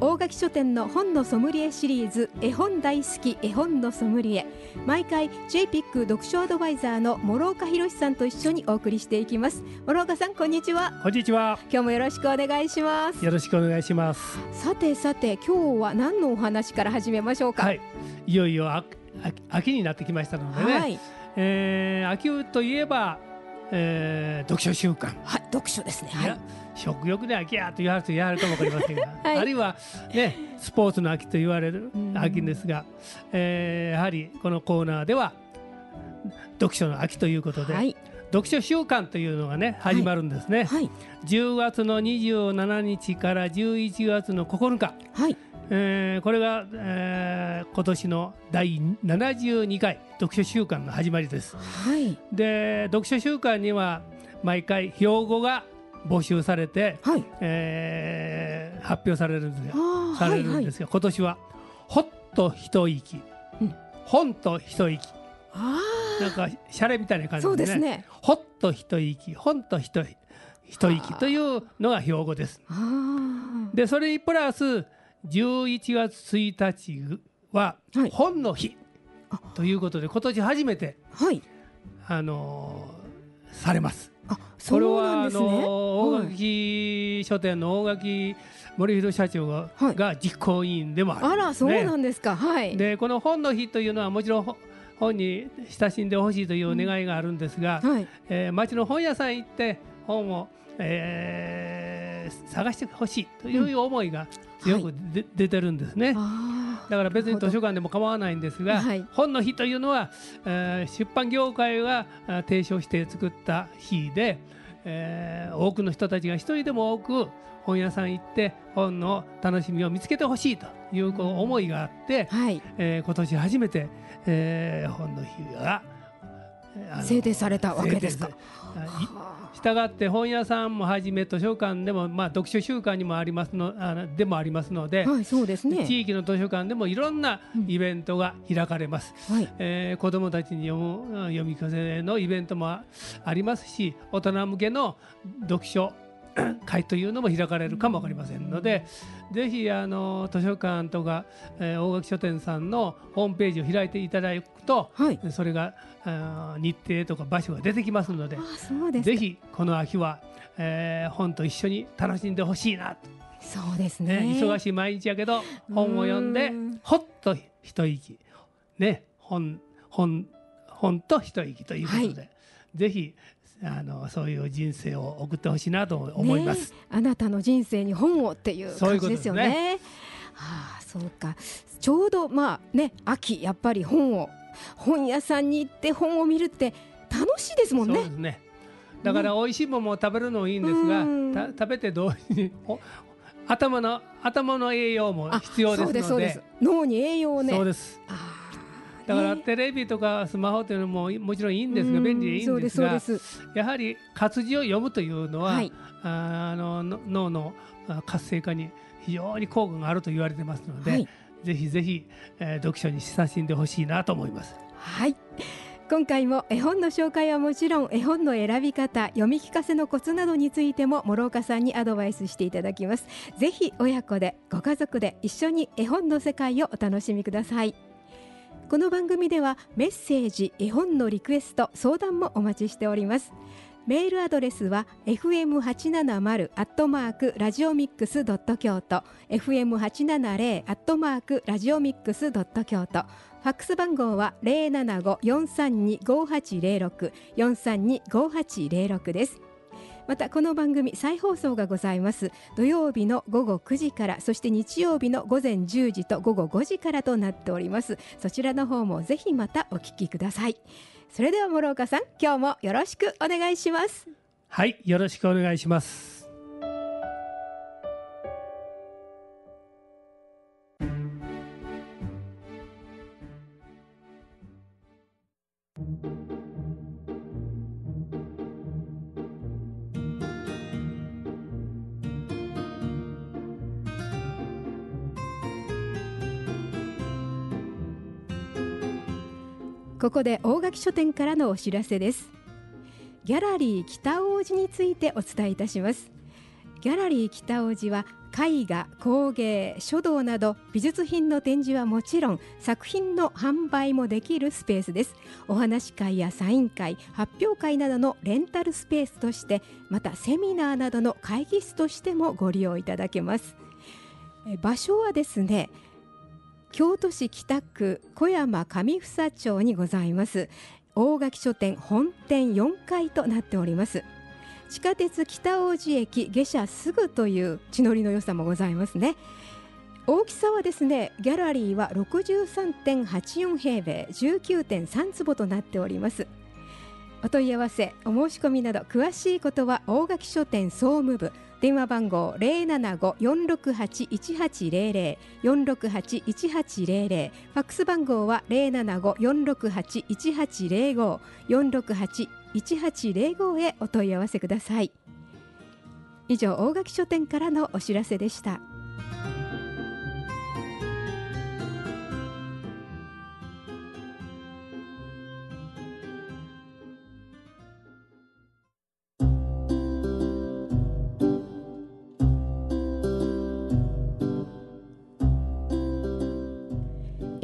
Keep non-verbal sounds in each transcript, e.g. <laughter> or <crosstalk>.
大垣書店の本のソムリエシリーズ絵本大好き絵本のソムリエ。毎回 JPIC 読書アドバイザーの諸岡博さんと一緒にお送りしていきます。諸岡さんこんにちは。こんにちは。今日もよろしくお願いします。よろしくお願いします。さてさて今日は何のお話から始めましょうか？はい。いよいよあ秋秋になってきましたのでね、はい、えー秋といえば、えー読書習慣はい、読書ですね。はい食欲で秋やと言われると言われるかもわかりませんが、<laughs> はい。あるいはねスポーツの秋と言われるうん。秋ですが、えーやはりこのコーナーでは読書の秋ということで、はい。読書週間というのがね始まるんですね、はい。10月の27日から11月の9日、はい。えーこれが、えー今年の第72回読書週間の始まりです。はい。で読書週間には毎回標語が募集されて、はい。えー発表されるんですがあーされるはいはい。んですが、今年はほっと一息、うん。本と一息。あなんかシャレみたいなあ感じでね。ですね。ほっと一息本と一息一息というのが標語です。でそれにプラス11月1日ははい。本の日。あ。ということで今年初めて、はい。あのーされます。あそこれうはあの大はい。垣書店の大垣森弘社長が,、はい。が実行委員でもあるあらそうねなんですか。はい。でこの本の日というのはもちろんほ本に親しんでほしいという願いがあるんですが、はい。えー町の本屋さん行って本を、えー探してほしいという思いが強くで、出てるんですね。あだから別に図書館館でも構わないんですが、はい。本の日というのは、えー出版業界があ提唱して作った日で、えー多くの人たちが一人でも多く本屋さん行って本の楽しみを見つけてほしいというこう思いがあって、はい。えー今年初めて、えー本の日が制定されたわけですか。した。がって本屋さんもはじめ図書館でも、まあ、読書習慣にもありますのあのでもありますのであ、はいそうですね。地域の図書館でもいろんなうんイベントが開かれます。はい。えー子どもたちに読むうん読み聞かせのイベントもあありますし大人向けの読書 <clears throat> 会というのも開かれるかも分かりませんので、ぜひあの図書館とか、えー大垣書店さんのホームページを開いていただくとはい。それが日程とか場所が出てきますのでぜひこの秋は、えー本と一緒に楽しんでほしいな。と、そうですね。ね忙しい毎日やけど本を読んでうん。ほっと一息。ね本本本と一息ということで、ぜひあのそういう人生を送ってほしいなと思います。ねあなたの人生に本をっていう感じですよね。はあ、そうか。ちょうどまあね、秋やっぱり本を本屋さんに行って本を見るって楽しいですもんねそうで。すねだから美味しいものも食べるのもいいんですが、う食べて同時にお頭の頭の栄養もあ必要ですのでそうです。脳に栄養をね。そうですあーだからねテレビとかスマホというのももちろんいいんですがうん便利でいいんですが。やはり活字を読むというのは、はいあのの脳のあ活性化に非常に効果があると言われてますので、はいぜひぜひ、えー読書に親しんでほしいなと思います。はい。今回も絵本の紹介はもちろん絵本の選び方読み聞かせのコツなどについても諸岡さんにアドバイスしていただきますぜひ親子でご家族で一緒に絵本の世界をお楽しみくださいこの番組ではメッセージ絵本のリクエスト相談もお待ちしております。メールアドレスは fm870 アットマークラジオミックスドット京都。fm870 アットマークラジオミックスドット京都。ファックス番号は零七五四三二五八零六。四三二五八零六です。またこの番組再放送がございます。土曜日の午後9時からそして日曜日の午前10時と午後5時からとなっております。そちらの方もぜひまたお聞きください。それでは諸岡さん今日もよろしくお願いします。はい、よろしくお願いします。ここで大垣書店からのお知らせです。ギャラリー北王子についてお伝えいたします。ギャラリー北王子は絵画工芸書道など美術品の展示はもちろん作品の販売もできるスペースです。お話会やサイン会発表会などのレンタルスペースとしてまたセミナーなどの会議室としてもご利用いただけます。場所はですね京都市北区小山上房町にございます。大垣書店本店4階となっております。地下鉄北大路駅下車すぐという地のりの良さもございますね。大きさはですねギャラリーは63.84平米19.3坪となっております。お問い合わせお申し込みなど詳しいことは大垣書店総務部電話番号零七五四六八一八零零四六八一八零零ファックス番号は零七五四六八一八零五四六八一八零五へお問い合わせください。以上大垣書店からのお知らせでした。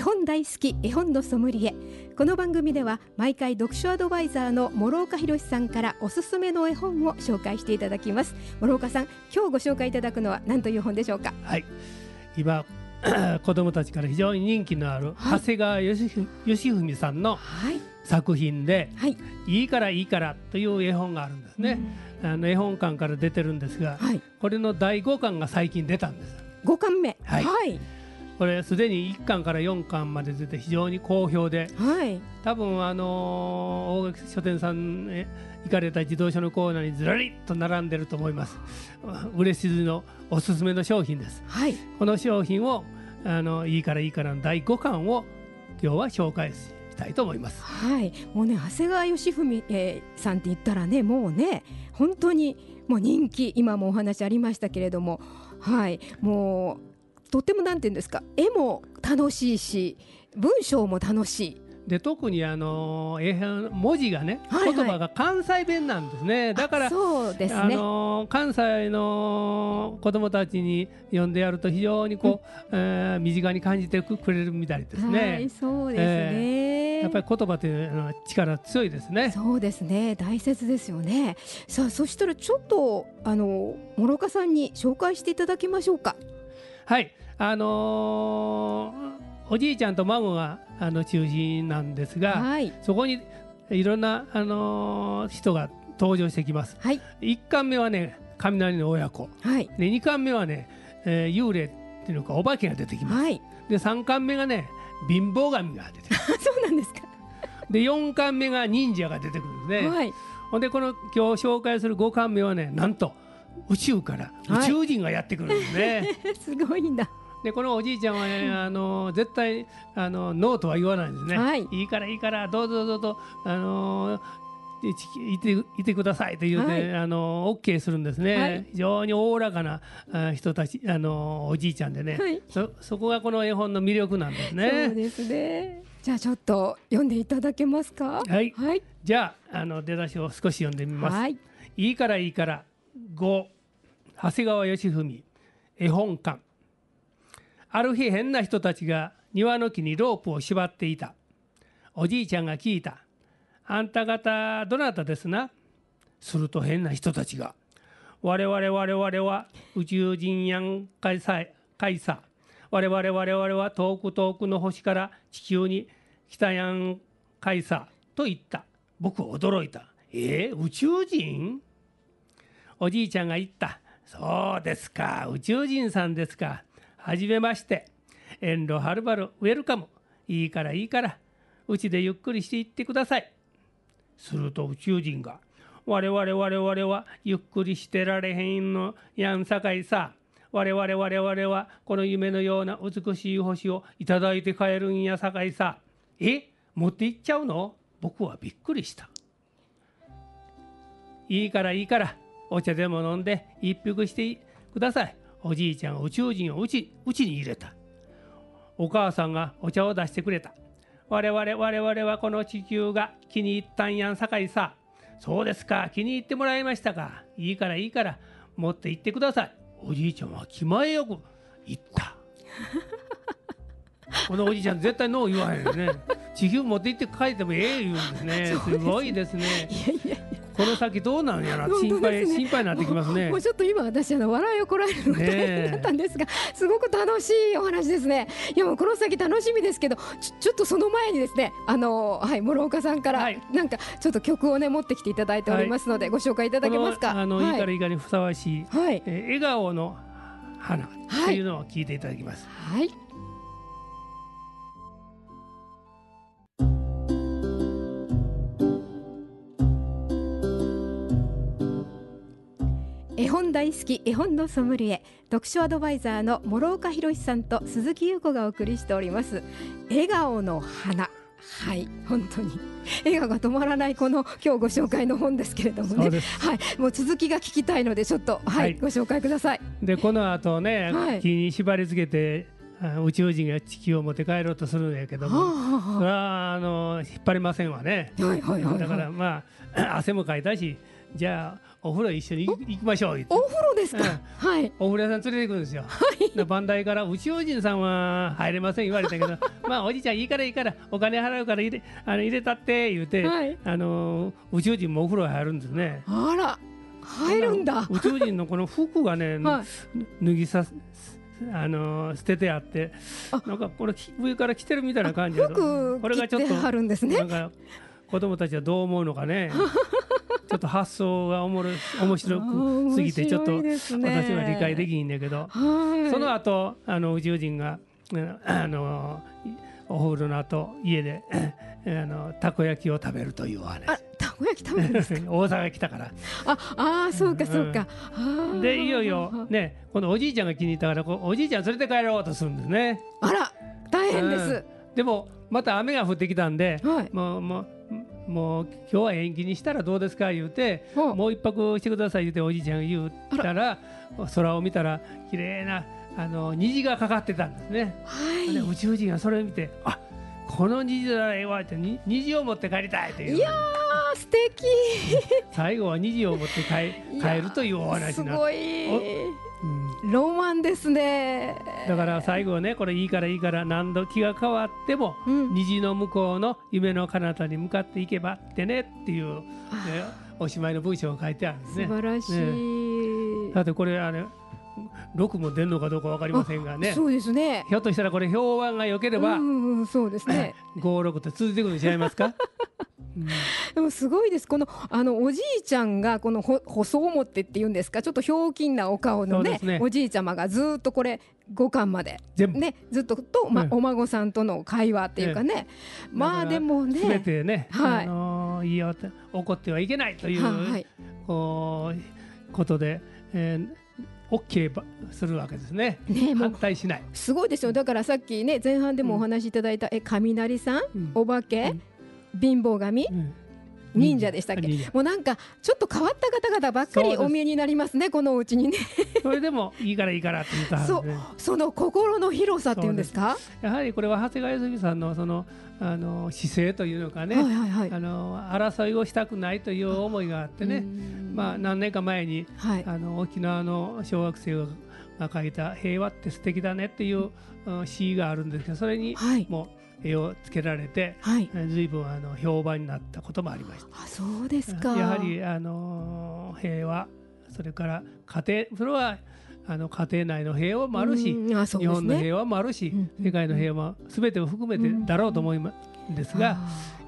絵本大好き絵本のソムリエ。この番組では毎回読書アドバイザーの諸岡博さんからおすすめの絵本を紹介していただきます。諸岡さん今日ご紹介いただくのは何という本でしょうか？はい。今 <clears throat> 子供たちから非常に人気のある、はい、長谷川義文さんの作品で、はい、いいからいいからという絵本があるんですね、うん、あの絵本館から出てるんですが、はい、これの第5巻が最近出たんです。5巻目。はい、これすでに1巻から4巻まで出て非常に好評で、はい、多分あの大垣書店さんへ行かれた自動車のコーナーにずらりと並んでると思います。嬉しいのおすすめの商品です、はい、この商品をあのいいからいいからの第5巻を今日は紹介したいと思います。はい。もうね長谷川義文、えー、さんって言ったらねもうね本当にもう人気今もお話ありましたけれども。はい。もうとってもなんていうんですか絵も楽しいし文章も楽しい。で特にあの絵文字がね、はいはい、言葉が関西弁なんですねだからそうです、ね、あの関西の子供たちに読んでやると非常にこう、うん、えー、身近に感じてくれるみたいですね。はい、そうですね、えー、やっぱり言葉というのは力強いですね。そうですね大切ですよね。さあそしたらちょっとあの諸岡さんに紹介していただきましょうか。はいあのー、おじいちゃんと孫があの中心なんですが、はい、そこにいろんな、あのー、人が登場してきます。はい、1巻目はね雷の親子、はい、で2巻目はね、えー、幽霊っていうのかお化けが出てきます。はい、で3巻目がね貧乏神が出てきます。<laughs> そうなんですかで4巻目が忍者が出てくるんですね。はい、ほんでこの今日紹介する5巻目はねなんと宇宙から宇宙人がやってくるんですね。<laughs> すごいんだ。でこのおじいちゃんはねあの絶対あのノーとは言わないんですね、はい、いいからいいからどうぞどうぞあのいていてくださいと言うて、はい、あの OK するんですね、はい、非常におおらかな人たちあのおじいちゃんでね、はい、そそこがこの絵本の魅力なんですね。そうですね。じゃあちょっと読んでいただけますか？はい。はい、じゃああの出だしを少し読んでみます。はい、いいからいいから5長谷川義文絵本館ある日変な人たちが庭の木にロープを縛っていた。おじいちゃんが聞いた。あんた方どなたですな？すると変な人たちが。我々我々は宇宙人やんかいさかいさ。我々我々は遠く遠くの星から地球に来たやんかいさ。と言った。僕驚いた。えー、宇宙人？おじいちゃんが言った。そうですか。宇宙人さんですか。はじめまして。遠路はるばるウェルカム。いいからいいから、うちでゆっくりしていってください。すると宇宙人が、我々我々はゆっくりしてられへんのやんさかいさ。我々我々はこの夢のような美しい星をいただいて帰るんやさかいさ。え？持って行っちゃうの？僕はびっくりした。いいからいいから、お茶でも飲んで一服してください。おじいちゃんは宇宙人をうちうちに入れた。お母さんがお茶を出してくれた。我々我々はこの地球が気に入ったんやんさかいさ。そうですか。気に入ってもらいましたか。いいからいいから。持って行ってください。おじいちゃんは気前よく言った。<laughs> このおじいちゃん絶対ノー言わへんよね。地球持って行って帰ってもええ言うんですね。すごいですね。いやいやこの先どうなんやら本心配、ね。心配になってきますね。もうちょっと今私あの笑いをこらえるのが大変だったんですが、すごく楽しいお話ですね。いやもうこの先楽しみですけどちょっとその前にですねあのはい諸岡さんから、はい。なんかちょっと曲をね持ってきていただいておりますので、ご紹介いただけますか？あの、はい。い、いからいいかにふさわしい、はい。えー笑顔の花っていうのを聞いていただきます、はい絵本大好き絵本のソムリエ読書アドバイザーの諸岡博さんと鈴木優子がお送りしております。笑顔の花。はい本当に。笑顔が止まらないこの今日ご紹介の本ですけれどもね。はいもう続きが聞きたいのでちょっとはい、はい。ご紹介ください。でこの後ね、はい。木に縛り付けてあ宇宙人が地球を持って帰ろうとするんやけども、はそれはあの引っ張りませんわね。あはいはいはいはい。だからまあ <clears throat> 汗もかいたしじゃあお風呂一緒に行行きましょう。お風呂ですか、はい。お風呂屋さん連れて行くんですよ。で番台から宇宙人さんは入れません言われたけど。<laughs> まあおじいちゃんいいからいいからお金払うから入れあの入れたって言うて、はい。あの宇宙人もお風呂入るんですね。あら入るんだ。宇宙人のこの服がね、<laughs> はい。脱ぎさあの捨ててあってあ。なんかこれき上から着てるみたいな感じだと服これがちょっと着てはるんですね。なんか子供たちはどう思うのかね <laughs> ちょっと発想がおもろ <laughs> 面白くすぎてちょっと私は理解できひんだけど、はい。その後あの宇宙人がうんあのお風呂の後家であのたこ焼きを食べるというお話。あたこ焼き食べるんですか？<laughs> 大阪来たから。ああーそうかそうか、あーでいよいよねこのおじいちゃんが気に入ったからこうおじいちゃん連れて帰ろうとするんですね。あら大変です、でもまた雨が降ってきたんで、はい。もうもうもう今日は延期にしたらどうですか言うてもう一泊してください言うておじいちゃんが言ったら空を見たら綺麗なあの虹がかかってたんですね。はい。で宇宙人がそれを見てあこの虹ならええわってに虹を持って帰りたいという。いやー。素敵。最後は虹を持って帰帰るというお話すごい。うん。ロマンですね。だから最後はねこれいいからいいから何度気が変わってもうん。虹の向こうの夢の彼方に向かっていけばってねっていう、ね、おしまいの文章が書いてあるんです素ね。晴らしい、だってこれあれ6も出るのかどうか分かりませんがね。そうですね。ひょっとしたらこれ評判が良ければ、うんうんそうですね。56って続いていくんちゃいますか、うん。でもすごいです。このあのおじいちゃんがこのほ細表っていうんですか？ちょっとひょうきんなお顔のねね。おじいちゃまがずっとこれ五巻まで。ねずっとと、まあうん。お孫さんとの会話っていうかね、まあでもねてね、はい。あのーいいよって怒ってはいけないという、はいこうことで、えー、OK ばするわけですね。ね反対しない。すごいですよ。だからさっきね前半でもお話しいただいた、え雷さん？うん。お化け、貧乏神？うん。忍者でしたっけ？もうなんかちょっと変わった方々ばっかりお見えになりますねこのうちにね。<laughs> それでもいいからいいからって言ったはずね。その心の広さっていうんですか？やはりこれは長谷川泉さんのそのあの姿勢というのかね、はいはいはい。あの争いをしたくないという思いがあってね、うん。まあ何年か前にはい。あの沖縄の小学生が書いた「平和って素敵だね」っていううん詩があるんですけどそれにはい。もう絵をつけられて、はい。え随分あの評判になったこともありました。あそうですか。やはりあの平和それから家庭それはあの家庭内の平和もあるし、うんあそう日本の平和もあるし、うん世界の平和全てを含めてだろうと思いますですが、あ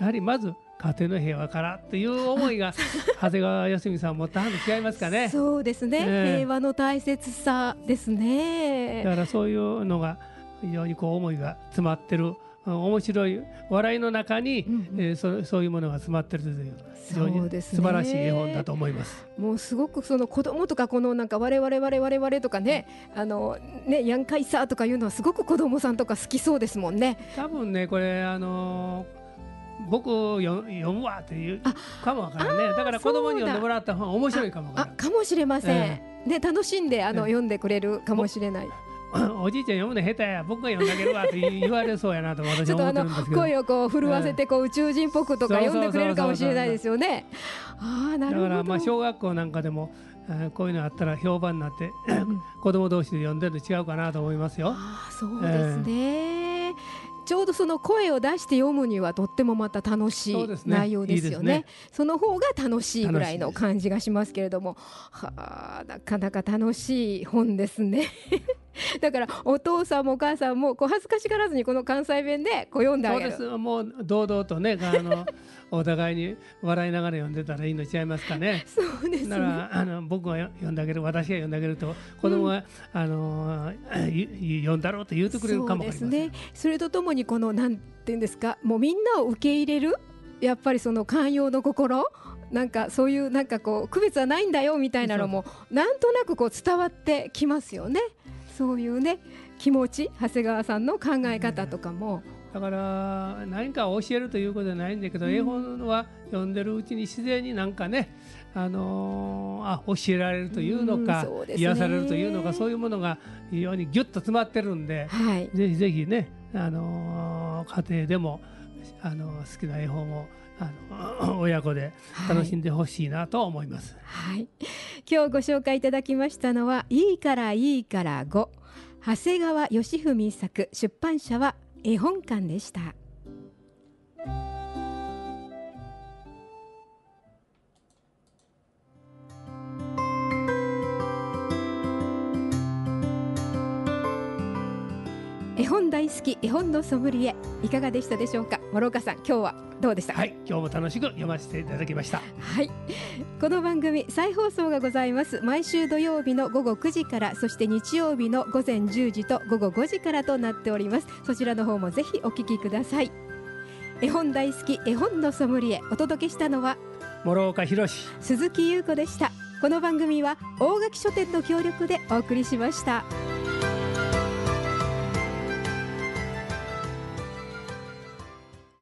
やはりまず家庭の平和からという思いが <laughs> 長谷川芳美さん持ったはず違いますかーね？そうですね、ええ。平和の大切さですね。だからそういうのが非常にこう思いが詰まってるうん面白い笑いの中に、うんうん。えーそそういうものが詰まってるという非常に素晴らしい絵本だと思います。もうすごくその子供とかこのなんか我々我々我々とかねあのねヤンカイサーとかいうのはすごく子供さんとか好きそうですもんね。多分ねこれあのー僕よ読むわっていうあかもわからんね。だから子供に読んでもらった方が面白いかもわかもしれません、え。ね楽しんであの、ええ。読んでくれるかもしれない <laughs> おじいちゃん読むの下手や僕が読んであげるわって言われそうやなと私は思ってるんですけど声をこう震わせてこう宇宙人っぽくとか読んでくれるかもしれないですよね。ああなだるほど。からまあ小学校なんかでも <laughs> こういうのあったら評判になって <coughs> 子供同士で読んでるの違うかなと思いますよ。ああそうですね。ちょうどその声を出して読むにはとってもまた楽しい内容ですよね。いいですねその方が楽しいぐらいの感じがしますけれども、はあなかなか楽しい本ですね。<laughs> だからお父さんもお母さんもこう恥ずかしがらずにこの関西弁でこう読んであげる。そうですもう堂々とね。あのお互いに笑いながら読んでたらいいの違いますかね。そうですね。だからあの僕が読んであげる私が読んであげると子供が、あの読んだろうと言うてくれるかも。そうですね。それとともにこのなんていうんですか、もうみんなを受け入れるやっぱりその寛容の心。なんかそういうなんかこう区別はないんだよみたいなのもなんとなくこう伝わってきますよね。そういうね気持ち長谷川さんの考え方とかも、だから何か教えるということじゃないんだけど、うん。絵本は読んでるうちに自然になんかね、あのーあ教えられるというのか、うんそうね。癒されるというのかそういうものが非常にギュッと詰まってるんで、はい。ぜひぜひね、あのー家庭でも、あのー好きな絵本をあの親子で楽しんでほしいなと思います。はい、今日ご紹介いただきましたのは「いいからいいから5」長谷川義文作出版社は絵本館でした。絵本大好き絵本のソムリエいかがでしたでしょうか？諸岡さん今日はどうでした？かはい、今日も楽しく読ませていただきました。はい。この番組再放送がございます。毎週土曜日の午後9時からそして日曜日の午前10時と午後5時からとなっております。そちらの方もぜひお聞きください。絵本大好き絵本のソムリエお届けしたのは諸岡博史。鈴木優子でした。この番組は大垣書店の協力でお送りしました